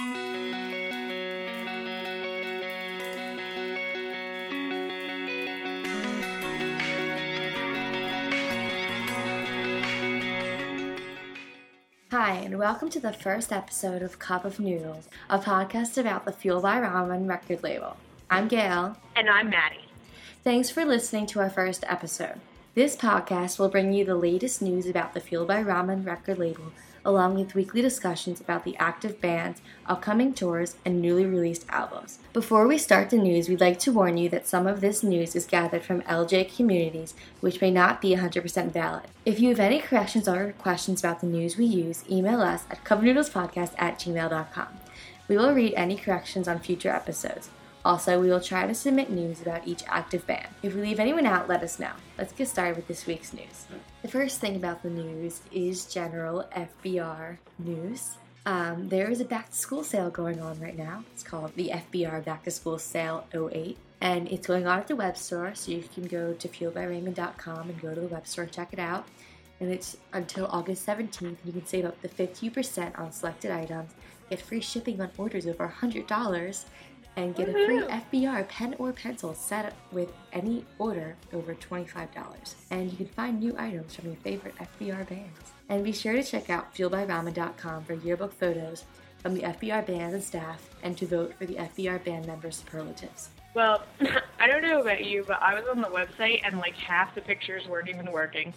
Hi, and welcome to the first episode of Cup of Noodles, a podcast about the Fuel by Ramen record label. I'm Gail. And I'm Maddie. Thanks for listening to our first episode. This podcast will bring you the latest news about the Fuel by Ramen record label, along with weekly discussions about the active bands, upcoming tours, and newly released albums. Before we start the news, we'd like to warn you that some of this news is gathered from LJ communities, which may not be 100% valid. If you have any corrections or questions about the news we use, email us at cupnoodlespodcast at gmail.com. We will read any corrections on future episodes. Also, we will try to submit news about each active band. If we leave anyone out, let us know. Let's get started with this week's news. The first thing about the news is general FBR news. Um, there is a back to school sale going on right now. It's called the FBR Back to School Sale 08. And it's going on at the web store, so you can go to fuelbyramen.com and go to the web store and check it out. And it's until August 17th, you can save up to 50% on selected items, get free shipping on orders over $100, and get a free FBR pen or pencil set with any order over $25. And you can find new items from your favorite FBR bands. And be sure to check out fuelbyramen.com for yearbook photos from the FBR band and staff and to vote for the FBR band member superlatives. Well, I don't know about you, but I was on the website and like half the pictures weren't even working.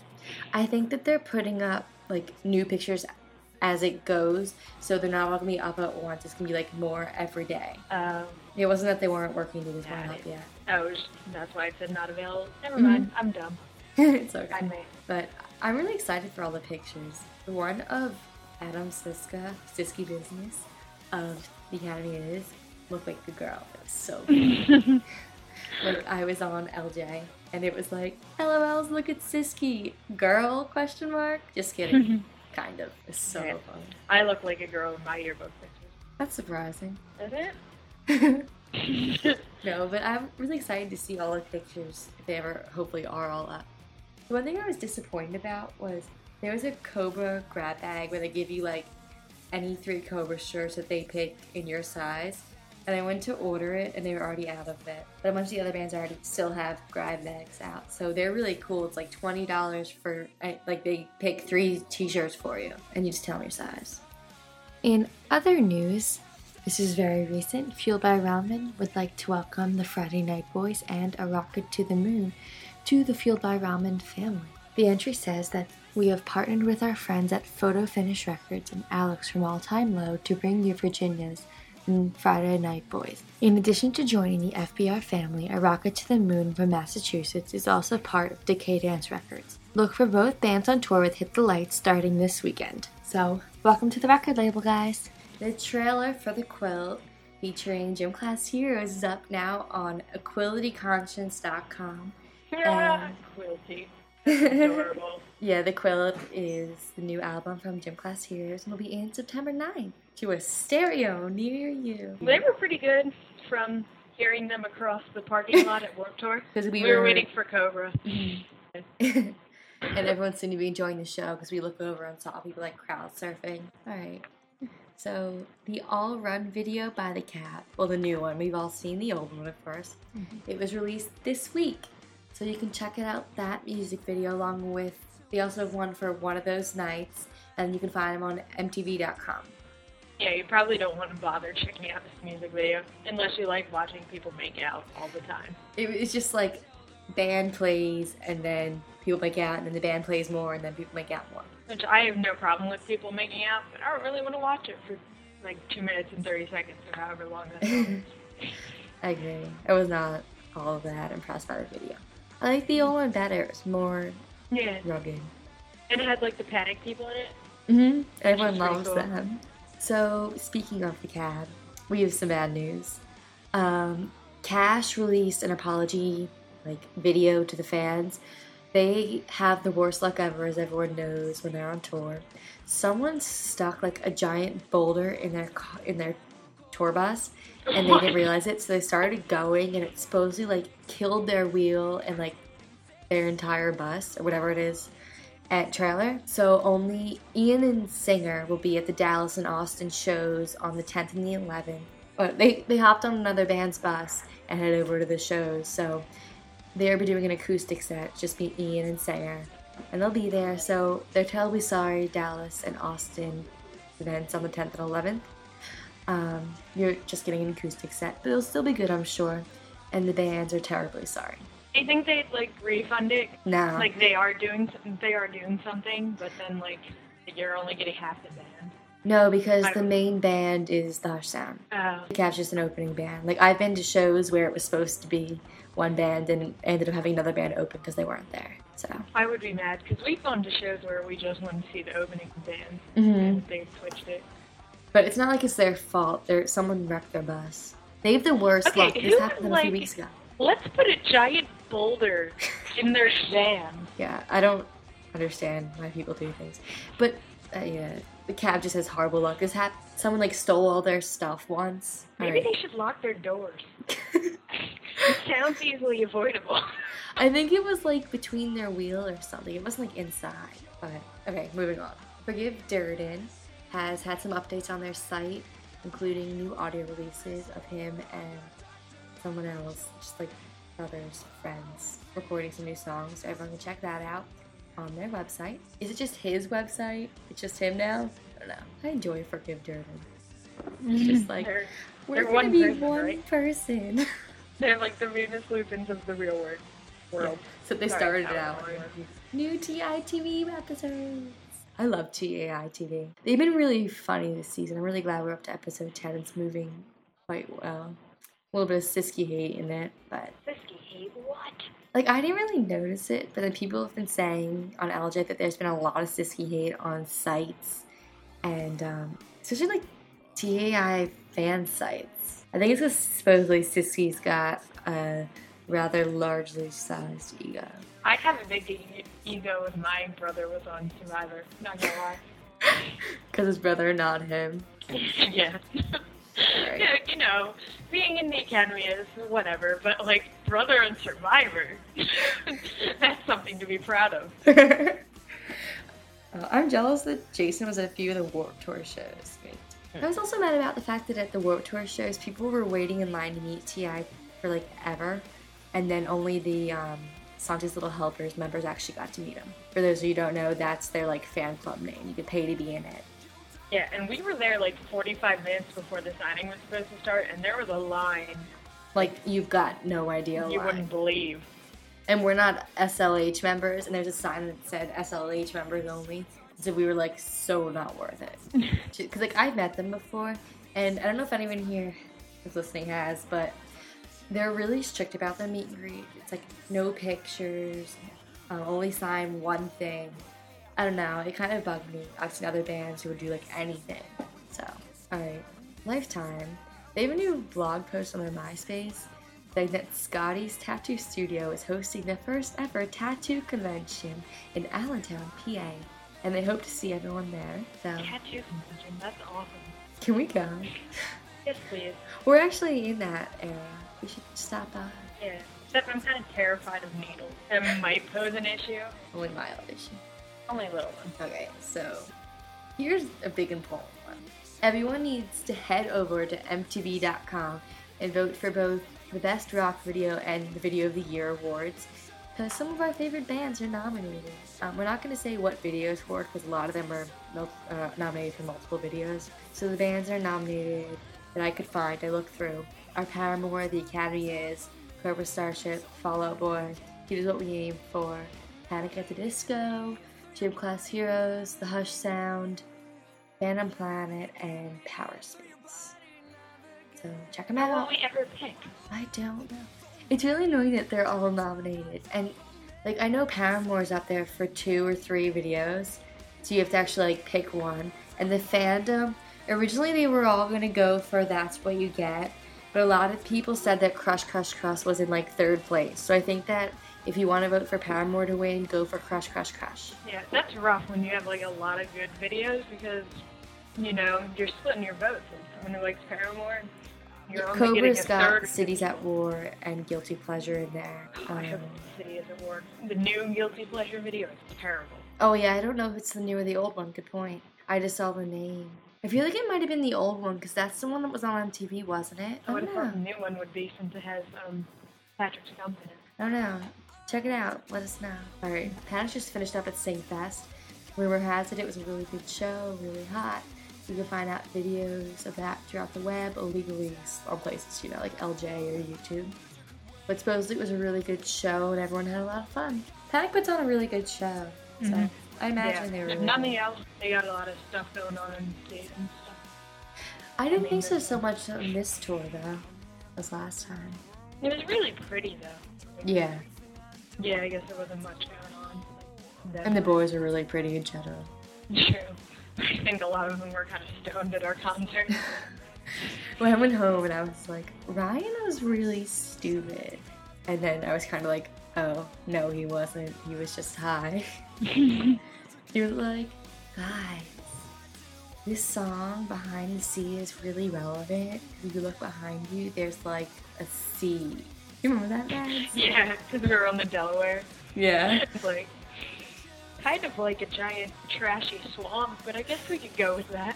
I think that they're putting up like new pictures as it goes, so they're not all gonna be up at once. It's gonna be like more every day. Um, It wasn't that they weren't working; they just weren't up yet. oh, just- that's why I said not available. Never Mhm. mind. I'm dumb. it's okay. I may. But I'm really excited for all the pictures. The one of Adam Siska, Siski Business, of the Academy is look like the girl. It was so good. like I was on LJ and it was like, LOLs, look at Siski. Girl question mark? Just kidding. kind of. It's so Yeah. fun. I look like a girl in my yearbook pictures. That's surprising. Is it? no, but I'm really excited to see all the pictures if they ever hopefully are all up. The one thing I was disappointed about was there was a Cobra grab bag where they give you like any three Cobra shirts that they pick in your size. And I went to order it and they were already out of it. But a bunch of the other bands already still have grab bags out. So they're really cool. It's like twenty dollars for like they pick three t-shirts for you and you just tell them your size. In other news, this is very recent. Fueled by Ramen would like to welcome the Friday Night Boys and A Rocket to the Moon to the Fueled by Ramen family. The entry says that we have partnered with our friends at Photo Finish Records and Alex from All Time Low to bring you Virginia's and Friday Night Boys. In addition to joining the FBR family, A Rocket to the Moon from Massachusetts is also part of Decaydance Records. Look for both bands on tour with Hit the Lights starting this weekend. So, welcome to the record label, guys. The trailer for The Quilt featuring Gym Class Heroes is up now on equalityconscience.com. Quilty. Adorable. Yeah, The Quilt is the new album from Gym Class Heroes and will be in September 9th to a stereo near you. They were pretty good from hearing them across the parking lot at Warped Tour. 'Cause we we were were- waiting for Cobra. and everyone seemed to be enjoying the show because we looked over and saw people like crowd surfing. All right. So the I'll Run video by the Cab, well, the new one. We've all seen the old one, of course. Mm-hmm. It was released this week, so you can check it out. That music video, along with they also have one for one of those nights, and you can find them on MTV.com. Yeah, you probably don't want to bother checking out this music video unless you like watching people make out all the time. It, it's just like band plays, and then people make out, and then the band plays more, and then people make out more. Which I have no problem with people making out, but I don't really want to watch it for like two minutes and thirty seconds or however long that is. I agree. I was not all that impressed by the video. I like the old one better. It's more yeah, rugged. and it had like the panic people in it. Mm-hmm. Everyone loves cool. them. So, speaking of the cab, we have some bad news. Um, Cash released an apology like video to the fans. They have the worst luck ever, as everyone knows, when they're on tour. Someone stuck like a giant boulder in their in their tour bus, and they didn't realize it. So they started going, and it supposedly like killed their wheel and like their entire bus or whatever it is. At trailer. So only Ian and Singer will be at the Dallas and Austin shows on the 10th and the 11th. Or they, they hopped on another band's bus and head over to the shows. So they'll be doing an acoustic set, just be Ian and Singer. And they'll be there. So they're terribly sorry, Dallas and Austin events on the 10th and 11th. Um, you're just getting an acoustic set, but it'll still be good, I'm sure. And the bands are terribly sorry. I think they'd like refund it. No. Like they are doing they are doing something, but then like you're only getting half the band. No, because the main band is the Hush Sound. Oh. Cab's just an opening band. Like I've been to shows where it was supposed to be one band and ended up having another band open because they weren't there. So. I would be mad because we've gone to shows where we just want to see the opening band Mhm. and they switched it. But it's not like it's their fault. They're someone wrecked their bus. They have the worst Okay, luck. This happened was a few weeks ago. Let's put a giant boulder in their van. Yeah, I don't understand why people do things. But uh, yeah, the cab just has horrible luck. This happened. Someone like stole all their stuff once. Maybe Alright. they should lock their doors. it sounds easily avoidable. I think it was like between their wheel or something. It wasn't like inside. But okay, moving on. Forgive Durden has had some updates on their site, including new audio releases of him and someone else, just like brothers, friends, recording some new songs. So everyone can check that out on their website. Is it just his website? It's just him now? I don't know. I enjoy Forgive Durden. It's just like they're, we're they're gonna be person, one right? person. they're like the Venus Lupins of the real world. world. So they Sorry, started it out know with why. new TAI TV episodes. I love TAI TV. They've been really funny this season. I'm really glad we're up to episode 10. It's moving quite well. A little bit of Siski hate in it, but Siski hate what? like I didn't really notice it, but then people have been saying on LJ that there's been a lot of Siski hate on sites and um, especially like TAI fan sites. I think it's because supposedly Siski's got a rather largely sized ego. I'd have a big e- ego if my brother was on Survivor. Not gonna lie. Because his brother, not him. yeah. Right. Yeah, you know, being in the academy is whatever, but like brother and survivor, that's something to be proud of. Uh, I'm jealous that Jason was at a few of the Warped Tour shows. I was also mad about the fact that at the Warped Tour shows, people were waiting in line to meet Ti for like ever, and then only the um, Santa's Little Helpers members actually got to meet him. For those of you who don't know, that's their like fan club name. You could pay to be in it. Yeah, and we were there like 45 minutes before the signing was supposed to start, and there was a line Like you've got no idea you why. wouldn't believe. And we're not SLH members, and there's a sign that said SLH members only. So we were like so not worth it. Because like I've met them before, and I don't know if anyone here who's listening has, but they're really strict about their meet and greet. It's like no pictures, uh, only sign one thing. I don't know. It kind of bugged me. I've seen other bands who would do like anything. So, all right, Lifetime. They have a new blog post on their MySpace saying that Scotty's Tattoo Studio is hosting the first ever tattoo convention in Allentown, PA, and they hope to see everyone there. So, Tattoo convention, that's awesome. can we go? Yes, please. We're actually in that era. We should stop by. Yeah. Except I'm kind of terrified of needles. That might pose an issue. Only mild issue. Only little one. Okay, so here's a big important one. Everyone needs to head over to MTV.com and vote for both the Best Rock Video and the Video of the Year awards because some of our favorite bands are nominated. Um, we're not going to say what videos for because a lot of them are mul- uh, nominated for multiple videos. So the bands are nominated that I could find, I looked through, are Paramore, The Academy Is, Cobra Starship, Fallout Boy, Cute Is What We Aim For, Panic at the Disco, Gym Class Heroes, The Hush Sound, Phantom Planet, and Power Space. So check them out. we ever pick? I don't know. It's really annoying that they're all nominated. And like I know Paramore's up there for two or three videos. So you have to actually like pick one. And the fandom originally they were all gonna go for That's What You Get. But a lot of people said that Crush Crush Crush was in like third place. So I think that if you want to vote for Paramore to win, go for Crush Crush Crush. Yeah, that's rough when you have like a lot of good videos because, you know, you're splitting your votes. And someone who likes Paramore, you're only Cobra's got third. Cities at War and Guilty Pleasure in there. I Um, the city at war. The new Guilty Pleasure video is terrible. Oh yeah, I don't know if it's the new or the old one. Good point. I just saw the name. I feel like it might have been the old one because that's the one that was on MTV, wasn't it? I would have thought the new one would be since it has um, Patrick Stump in it. I don't know. Check it out. Let us know. All right, Pat just finished up at Sing Fest. Rumor has it it was a really good show, really hot. You can find out videos of that throughout the web illegally on places, you know, like LJ or YouTube. But supposedly it was a really good show and everyone had a lot of fun. Panic puts on a really good show. So mm-hmm. I imagine yeah. they were. If nothing else, they got a lot of stuff going on in stage and stuff. I didn't I mean, think so so much on this tour though, as last time. It was really pretty though. Yeah. Yeah, I guess there wasn't much going on. and the boys are really pretty in general. True. I think a lot of them were kind of stoned at our concert. when I went home and I was like, Ryan was really stupid. And then I was kind of like, oh, no, he wasn't. He was just high. he was like, guys, this song, Behind the Sea, is really relevant. If you look behind you, there's like a sea. You remember that, guys? Yeah, because we were on the Delaware. Yeah. It's like, kind of like a giant trashy swamp, but I guess we could go with that.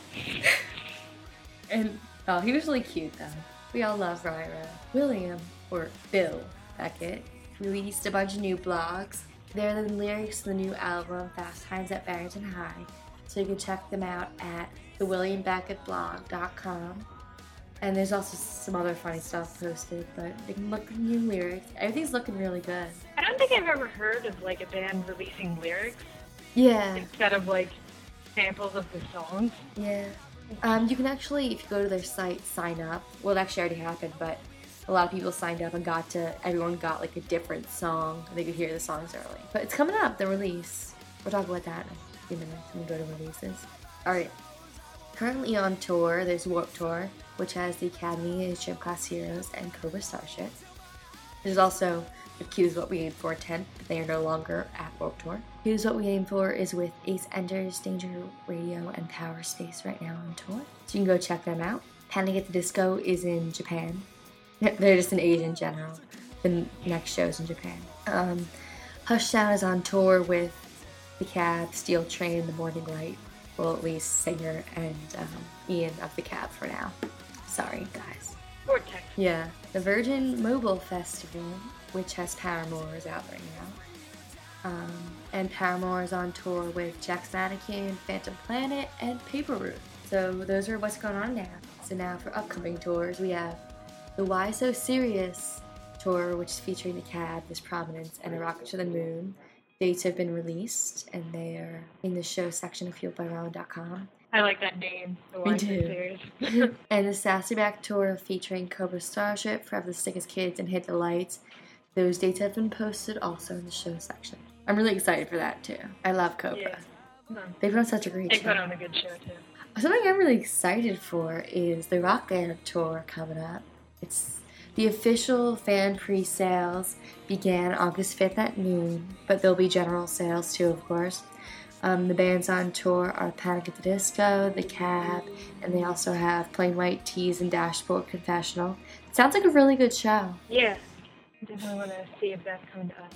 and oh, he was really cute though. We all love Ryro. William or Bill Beckett released a bunch of new blogs. There are the lyrics to the new album Fast Times at Barrington High, so you can check them out at thewilliambeckettblog.com. And there's also some other funny stuff posted, but they can look at new lyrics. Everything's looking really good. I don't think I've ever heard of like a band releasing lyrics. Yeah. Instead of like samples of the songs. Yeah. Um, you can actually, if you go to their site, sign up. Well, it actually already happened, but a lot of people signed up and got to, everyone got like a different song. They could hear the songs early. But it's coming up, the release. We'll talk about that in a few minutes when we go to releases. Alright. Currently on tour, there's Warped Tour, which has the Academy, Gym Class Heroes, and Cobra Starship. There's also the Cute Is What We Aim For tent, but they are no longer at Warped Tour. Cute Is What We Aim For is with Ace Enders, Danger Radio, and Power Space right now on tour. So you can go check them out. Panic at the Disco is in Japan. They're just in Asia in general. The next show's in Japan. Um, Hush Sound is on tour with The Cab, Steel Train, The Morning Light. Well, at least Singer and um, Ian of The Cab for now. Sorry, guys. Vortex. Yeah. The Virgin Mobile Festival which has Paramore is out right now. Um, and Paramore is on tour with Jack's Mannequin, Phantom Planet, and Paper Route. So those are what's going on now. So now for upcoming tours, we have the Why So Serious tour, which is featuring the Cab, Miss Prominence, and A Rocket to the Moon. Dates have been released, and they are in the show section of FueledByRamen.com. I like that name. Why So and the Sassy Back tour featuring Cobra Starship, Forever the Sickest Kids, and Hit the Lights those dates have been posted also in the show section. I'm really excited for that too. I love Cobra. Yeah. Hmm. They put on such a great they show. They put on a good show too. Something I'm really excited for is the Rock Band tour coming up. It's the official fan pre-sales began August 5th at noon, but there'll be general sales too, of course. Um, the bands on tour are Panic at the Disco, The Cab, and they also have Plain White T's and Dashboard Confessional. It sounds like a really good show. Yeah, definitely want to see if that's coming to us.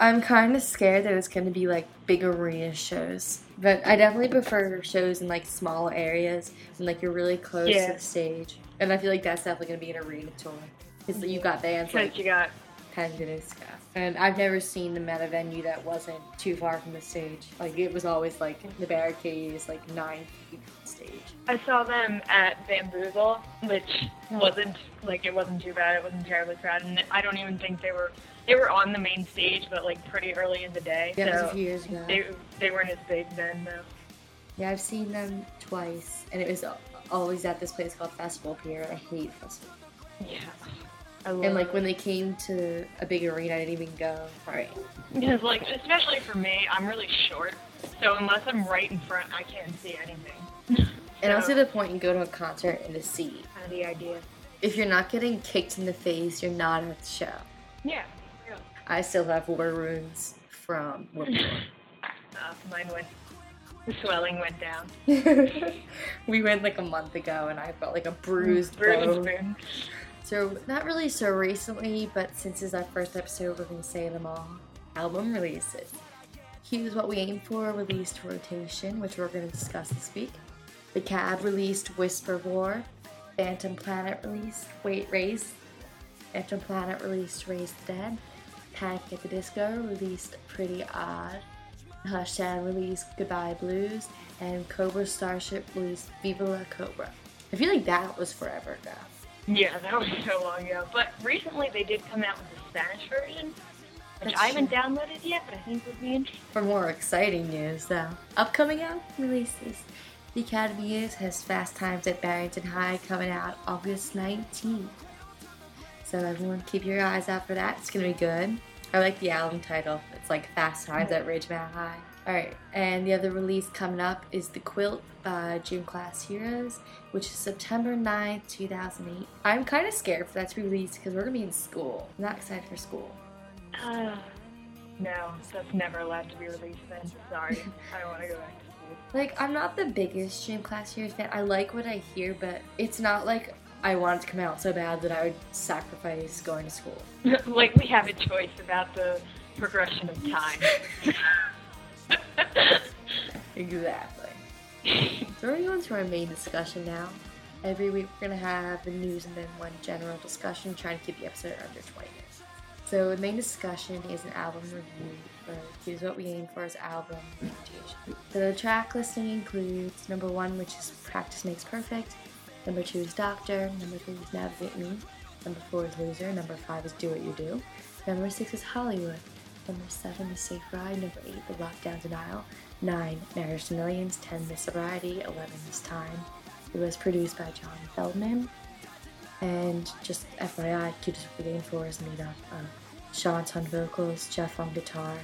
I'm kind of scared that it's going to be like big arena shows, but I definitely prefer shows in like small areas and like you're really close yeah. to the stage. And I feel like that's definitely going to be an arena tour because you got bands like you got Panic at the Disco. And I've never seen them at a venue that wasn't too far from the stage. Like it was always like the barricade is like nine feet from the stage. I saw them at Bamboozle, which wasn't like it wasn't too bad. It wasn't terribly crowded, and I don't even think they were they were on the main stage, but like pretty early in the day. Yeah, so a few years ago. They they weren't as big then though. Yeah, I've seen them twice, and it was always at this place called Festival Pier. I hate festival. Yeah and like when they came to a big arena, I didn't even go. Right. Because like especially for me, I'm really short, so unless I'm right in front, I can't see anything. and also the point you go to a concert in the seat. Kind of the idea. If you're not getting kicked in the face, you're not at the show. Yeah. Really. I still have war wounds from uh, mine went. The swelling went down. we went like a month ago, and I felt like a bruised, bruised bone. So, not really so recently, but since it's our first episode, we're going to say them all. Album releases. Cute Is What We Aim For released Rotation, which we're going to discuss this week. The Cab released Whisper War. Phantom Planet released Wait Race. Phantom Planet released Raise the Dead. Panic at the Disco released Pretty Odd. Hush released Goodbye Blues. And Cobra Starship released Viva La Cobra. I feel like that was forever ago. Yeah, that was so long ago. But recently they did come out with the Spanish version, which That's I haven't downloaded yet, but I think would be interesting. For more exciting news, though, upcoming album releases. The Academy is has Fast Times at Barrington High coming out August 19th. So everyone keep your eyes out for that. It's gonna be good. I like the album title. It's like Fast Times at Ridgemont High. Alright, and the other release coming up is The Quilt by Gym Class Heroes, which is September 9th, 2008. I'm kind of scared for that to be released because we're gonna be in school. I'm not excited for school. Uh, no, that's never allowed to be released then. Sorry. I don't want to go back to school. Like, I'm not the biggest Gym Class Heroes fan. I like what I hear, but it's not like I want it to come out so bad that I would sacrifice going to school. like we have a choice about the progression of time. Exactly. going on to our main discussion now. Every week we're going to have the news and then one general discussion, trying to keep the episode under 20 minutes. So the main discussion is an album review Cute Is What We Aim For as album reputation. The track listing includes number one, which is Practice Makes Perfect. Number two is Doctor. Number three is Navigate Me. Number four is Loser. Number five is Do What You Do. Number six is Hollywood. Number seven The Safe Ride. Number eight, The Lockdown Denial. Nine, Marriage to Millions. Ten, Miss Sobriety. Eleven is Time. It was produced by John Feldmann. And just FYI, Cutest for is made up of Sean's on vocals, Jeff on guitar,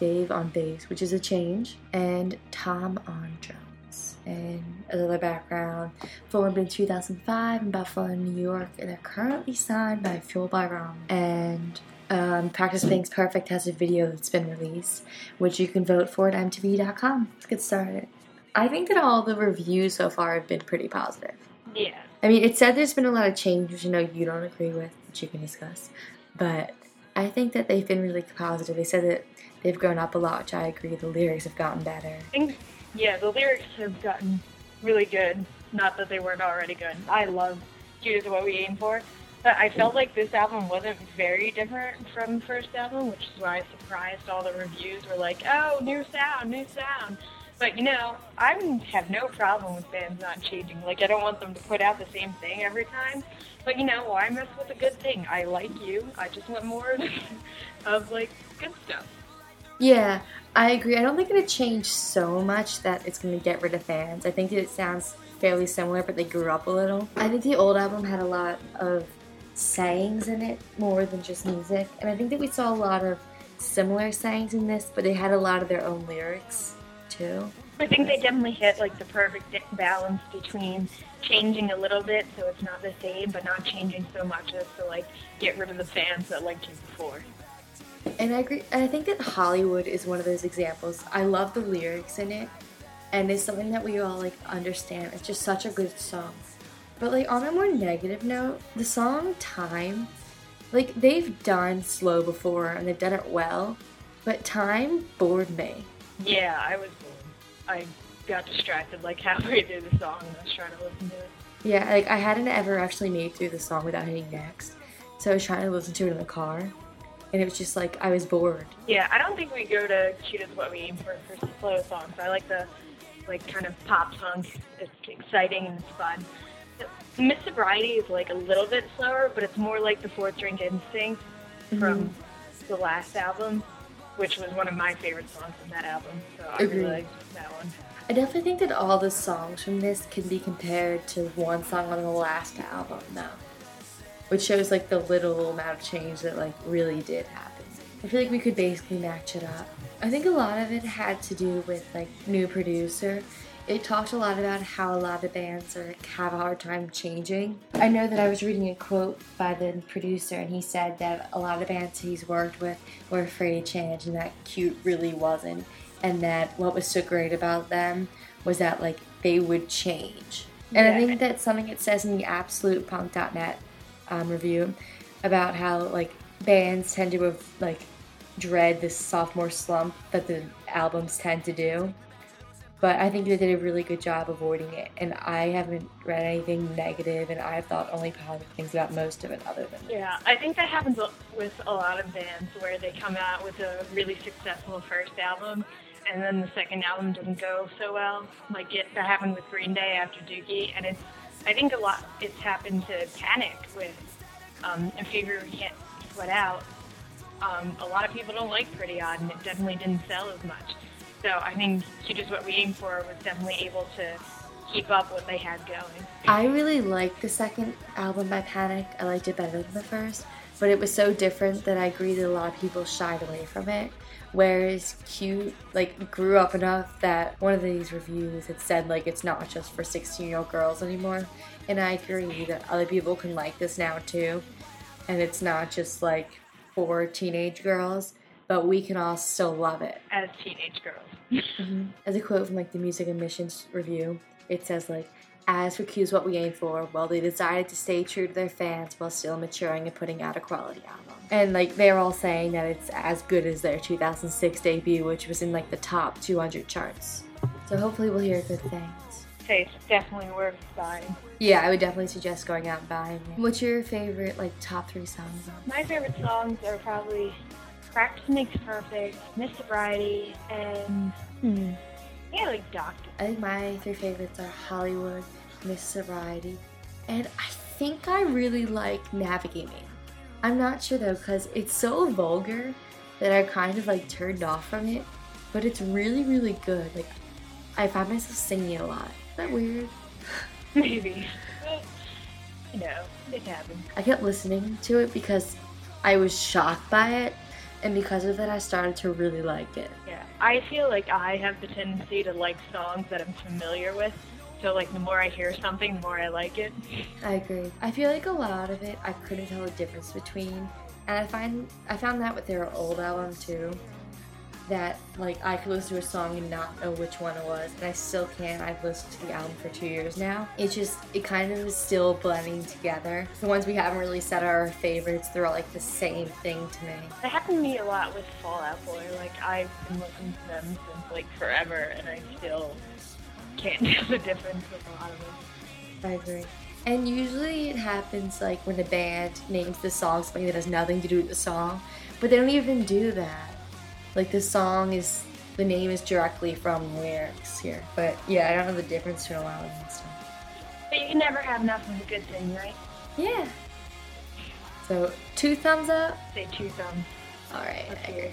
Dave on bass, which is a change, and Tom on drums. And another background, formed in 2005 in Buffalo, New York, and they're currently signed by Fuel by Ramen. And um, Practice Makes Perfect has a video that's been released, which you can vote for at MTV.com. Let's get started. I think that all the reviews so far have been pretty positive. yeah. I mean, it said there's been a lot of change, which I know you don't agree with, which you can discuss. But I think that they've been really positive. They said that they've grown up a lot, which I agree. The lyrics have gotten better. I think, yeah, the lyrics have gotten really good. Not that they weren't already good. I love Cute is what we aim for. But I felt like this album wasn't very different from the first album, which is why I surprised all the reviews were like, oh, new sound, new sound. But you know, I have no problem with bands not changing. Like, I don't want them to put out the same thing every time. But you know, why mess with a good thing? I like you. I just want more of like good stuff. Yeah, I agree. I don't think it'll change so much that it's going to get rid of fans. I think it sounds fairly similar, but they grew up a little. I think the old album had a lot of sayings in it more than just music, and I think that we saw a lot of similar sayings in this, but they had a lot of their own lyrics too. I think they definitely hit like the perfect balance between changing a little bit so it's not the same, but not changing so much as to like get rid of the fans that liked you before. And I agree. And I think that Hollywood is one of those examples. I love the lyrics in it, and it's something that we all like understand. It's just such a good song. But like on a more negative note, the song "Time," like they've done slow before and they've done it well, but "Time" bored me. Yeah, I was. I got distracted like halfway through the song and I was trying to listen to it. Yeah, like I hadn't ever actually made through the song without hitting next, so I was trying to listen to it in the car, and it was just like I was bored. Yeah, I don't think we go to cute is what we aim for for slow songs. I like the like kind of pop punk. It's exciting and it's fun. Miss Sobriety is like a little bit slower, but it's more like the Fourth Drink Instinct mm-hmm. from the last album, which was one of my favorite songs from that album. So I Agreed. really mm-hmm. liked that one. I definitely think that all the songs from this can be compared to one song on the last album, though, which shows like the little amount of change that like really did happen. I feel like we could basically match it up. I think a lot of it had to do with like new producer. It talked a lot about how a lot of bands are, have a hard time changing. I know that I was reading a quote by the producer, and he said that a lot of bands he's worked with were afraid to change, and that Cute really wasn't and that what was so great about them was that like they would change. And I think that's something it says in the absolutepunk.net um, review about how like bands tend to have like dread this sophomore slump that the albums tend to do. But I think they did a really good job avoiding it, and I haven't read anything negative, and I've thought only positive things about most of it, other than Yeah, I think that happens with a lot of bands where they come out with a really successful first album, and then the second album doesn't go so well. Like it that happened with Green Day after Dookie, and it's I think a lot it's happened to Panic with um, a Fever We Can't Sweat Out. Um, a lot of people don't like Pretty Odd, and it definitely didn't sell as much. So I think Cute is What We Aim For was definitely able to keep up what they had going. I really liked the second album by Panic. I liked it better than the first, but it was so different that I agree that a lot of people shied away from it. Whereas Cute like grew up enough that one of these reviews had said like it's not just for 16 year old girls anymore, and I agree that other people can like this now too, and it's not just like for teenage girls but we can all still love it as teenage girls. mm-hmm. As a quote from like the Music Emissions review, it says like, "As for Cute is what we aim for, well, they decided to stay true to their fans while still maturing and putting out a quality album." And like they're all saying that it's as good as their 2006 debut, which was in like the top 200 charts. So hopefully we'll hear good things. It's definitely worth buying. Yeah, I would definitely suggest going out and buying it. What's your favorite like top three songs? My favorite songs are probably Practice Makes Perfect, Miss Sobriety, and hmm, yeah, like Doctor. I think my three favorites are Hollywood, Miss Sobriety, and I think I really like Navigate Me. I'm not sure though, because it's so vulgar that I kind of like turned off from it, but it's really, really good. Like, I find myself singing a lot. Is that weird? Maybe. you know, it happens. I kept listening to it because I was shocked by it and because of that, I started to really like it. Yeah, I feel like I have the tendency to like songs that I'm familiar with. So like the more I hear something, the more I like it. I agree. I feel like a lot of it I couldn't tell the difference between, and I find I found that with their old album too that like I could listen to a song and not know which one it was, and I still can. I've listened to the album for two years now. It just it kind of is still blending together. The ones we haven't really said are our favorites. They're all like the same thing to me. That happened to me a lot with Fall Out Boy. Like I've been listening to them since like forever, and I still can't tell the difference with a lot of them. I agree. And usually it happens like when a band names the song something that has nothing to do with the song, but they don't even do that. Like the song is the name is directly from lyrics here. But yeah, I don't know the difference between a lot of them stuff. But you can never have enough of a good thing, right? Yeah. So two thumbs up. Say two thumbs. All right. I agree.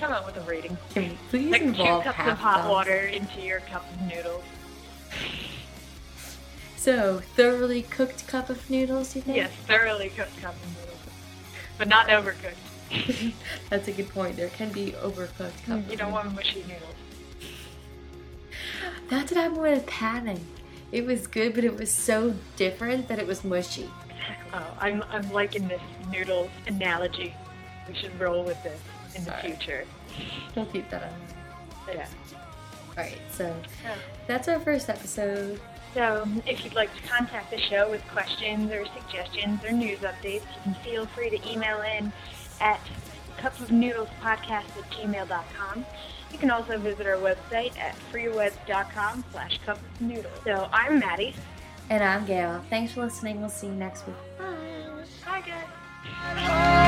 Come up with a rating. Can we please like involve two cups half of hot thumbs? water into your cup of noodles. So thoroughly cooked cup of noodles, you think? Yes, thoroughly cooked cup of noodles, but not overcooked. That's a good point. There can be overcooked cup. You don't want mushy noodles. That's what happened with Panic. It was good, but it was so different that it was mushy. Oh, I'm I'm liking this noodles analogy. We should roll with this in the All right. future. We'll keep that on. Yeah. Alright, so Yeah. that's our first episode. So, if you'd like to contact the show with questions or suggestions or news updates, you can feel free to email in at cupofnoodlespodcast at gmail.com. You can also visit our website at freewebs.com slash cupofnoodles. So, I'm Maddie. And I'm Gail. Thanks for listening. We'll see you next week. Bye. Bye, guys.